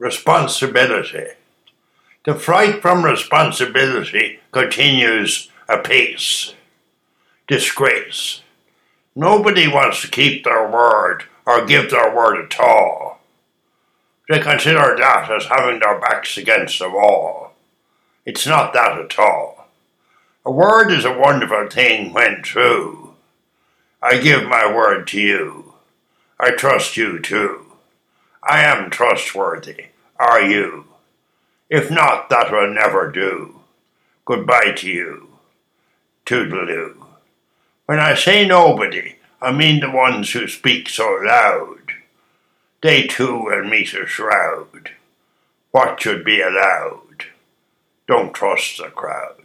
responsibility. The flight from responsibility continues apace. Disgrace. Nobody wants to keep their word or give their word at all. They consider that as having their backs against the wall. It's not that at all. A word is a wonderful thing when true. I give my word to you. I trust you too. I am trustworthy. Are you? If not, that will never do. Goodbye to you. Toodaloo. When I say nobody, I mean the ones who speak so loud. They too will meet a shroud. What should be allowed? Don't trust the crowd.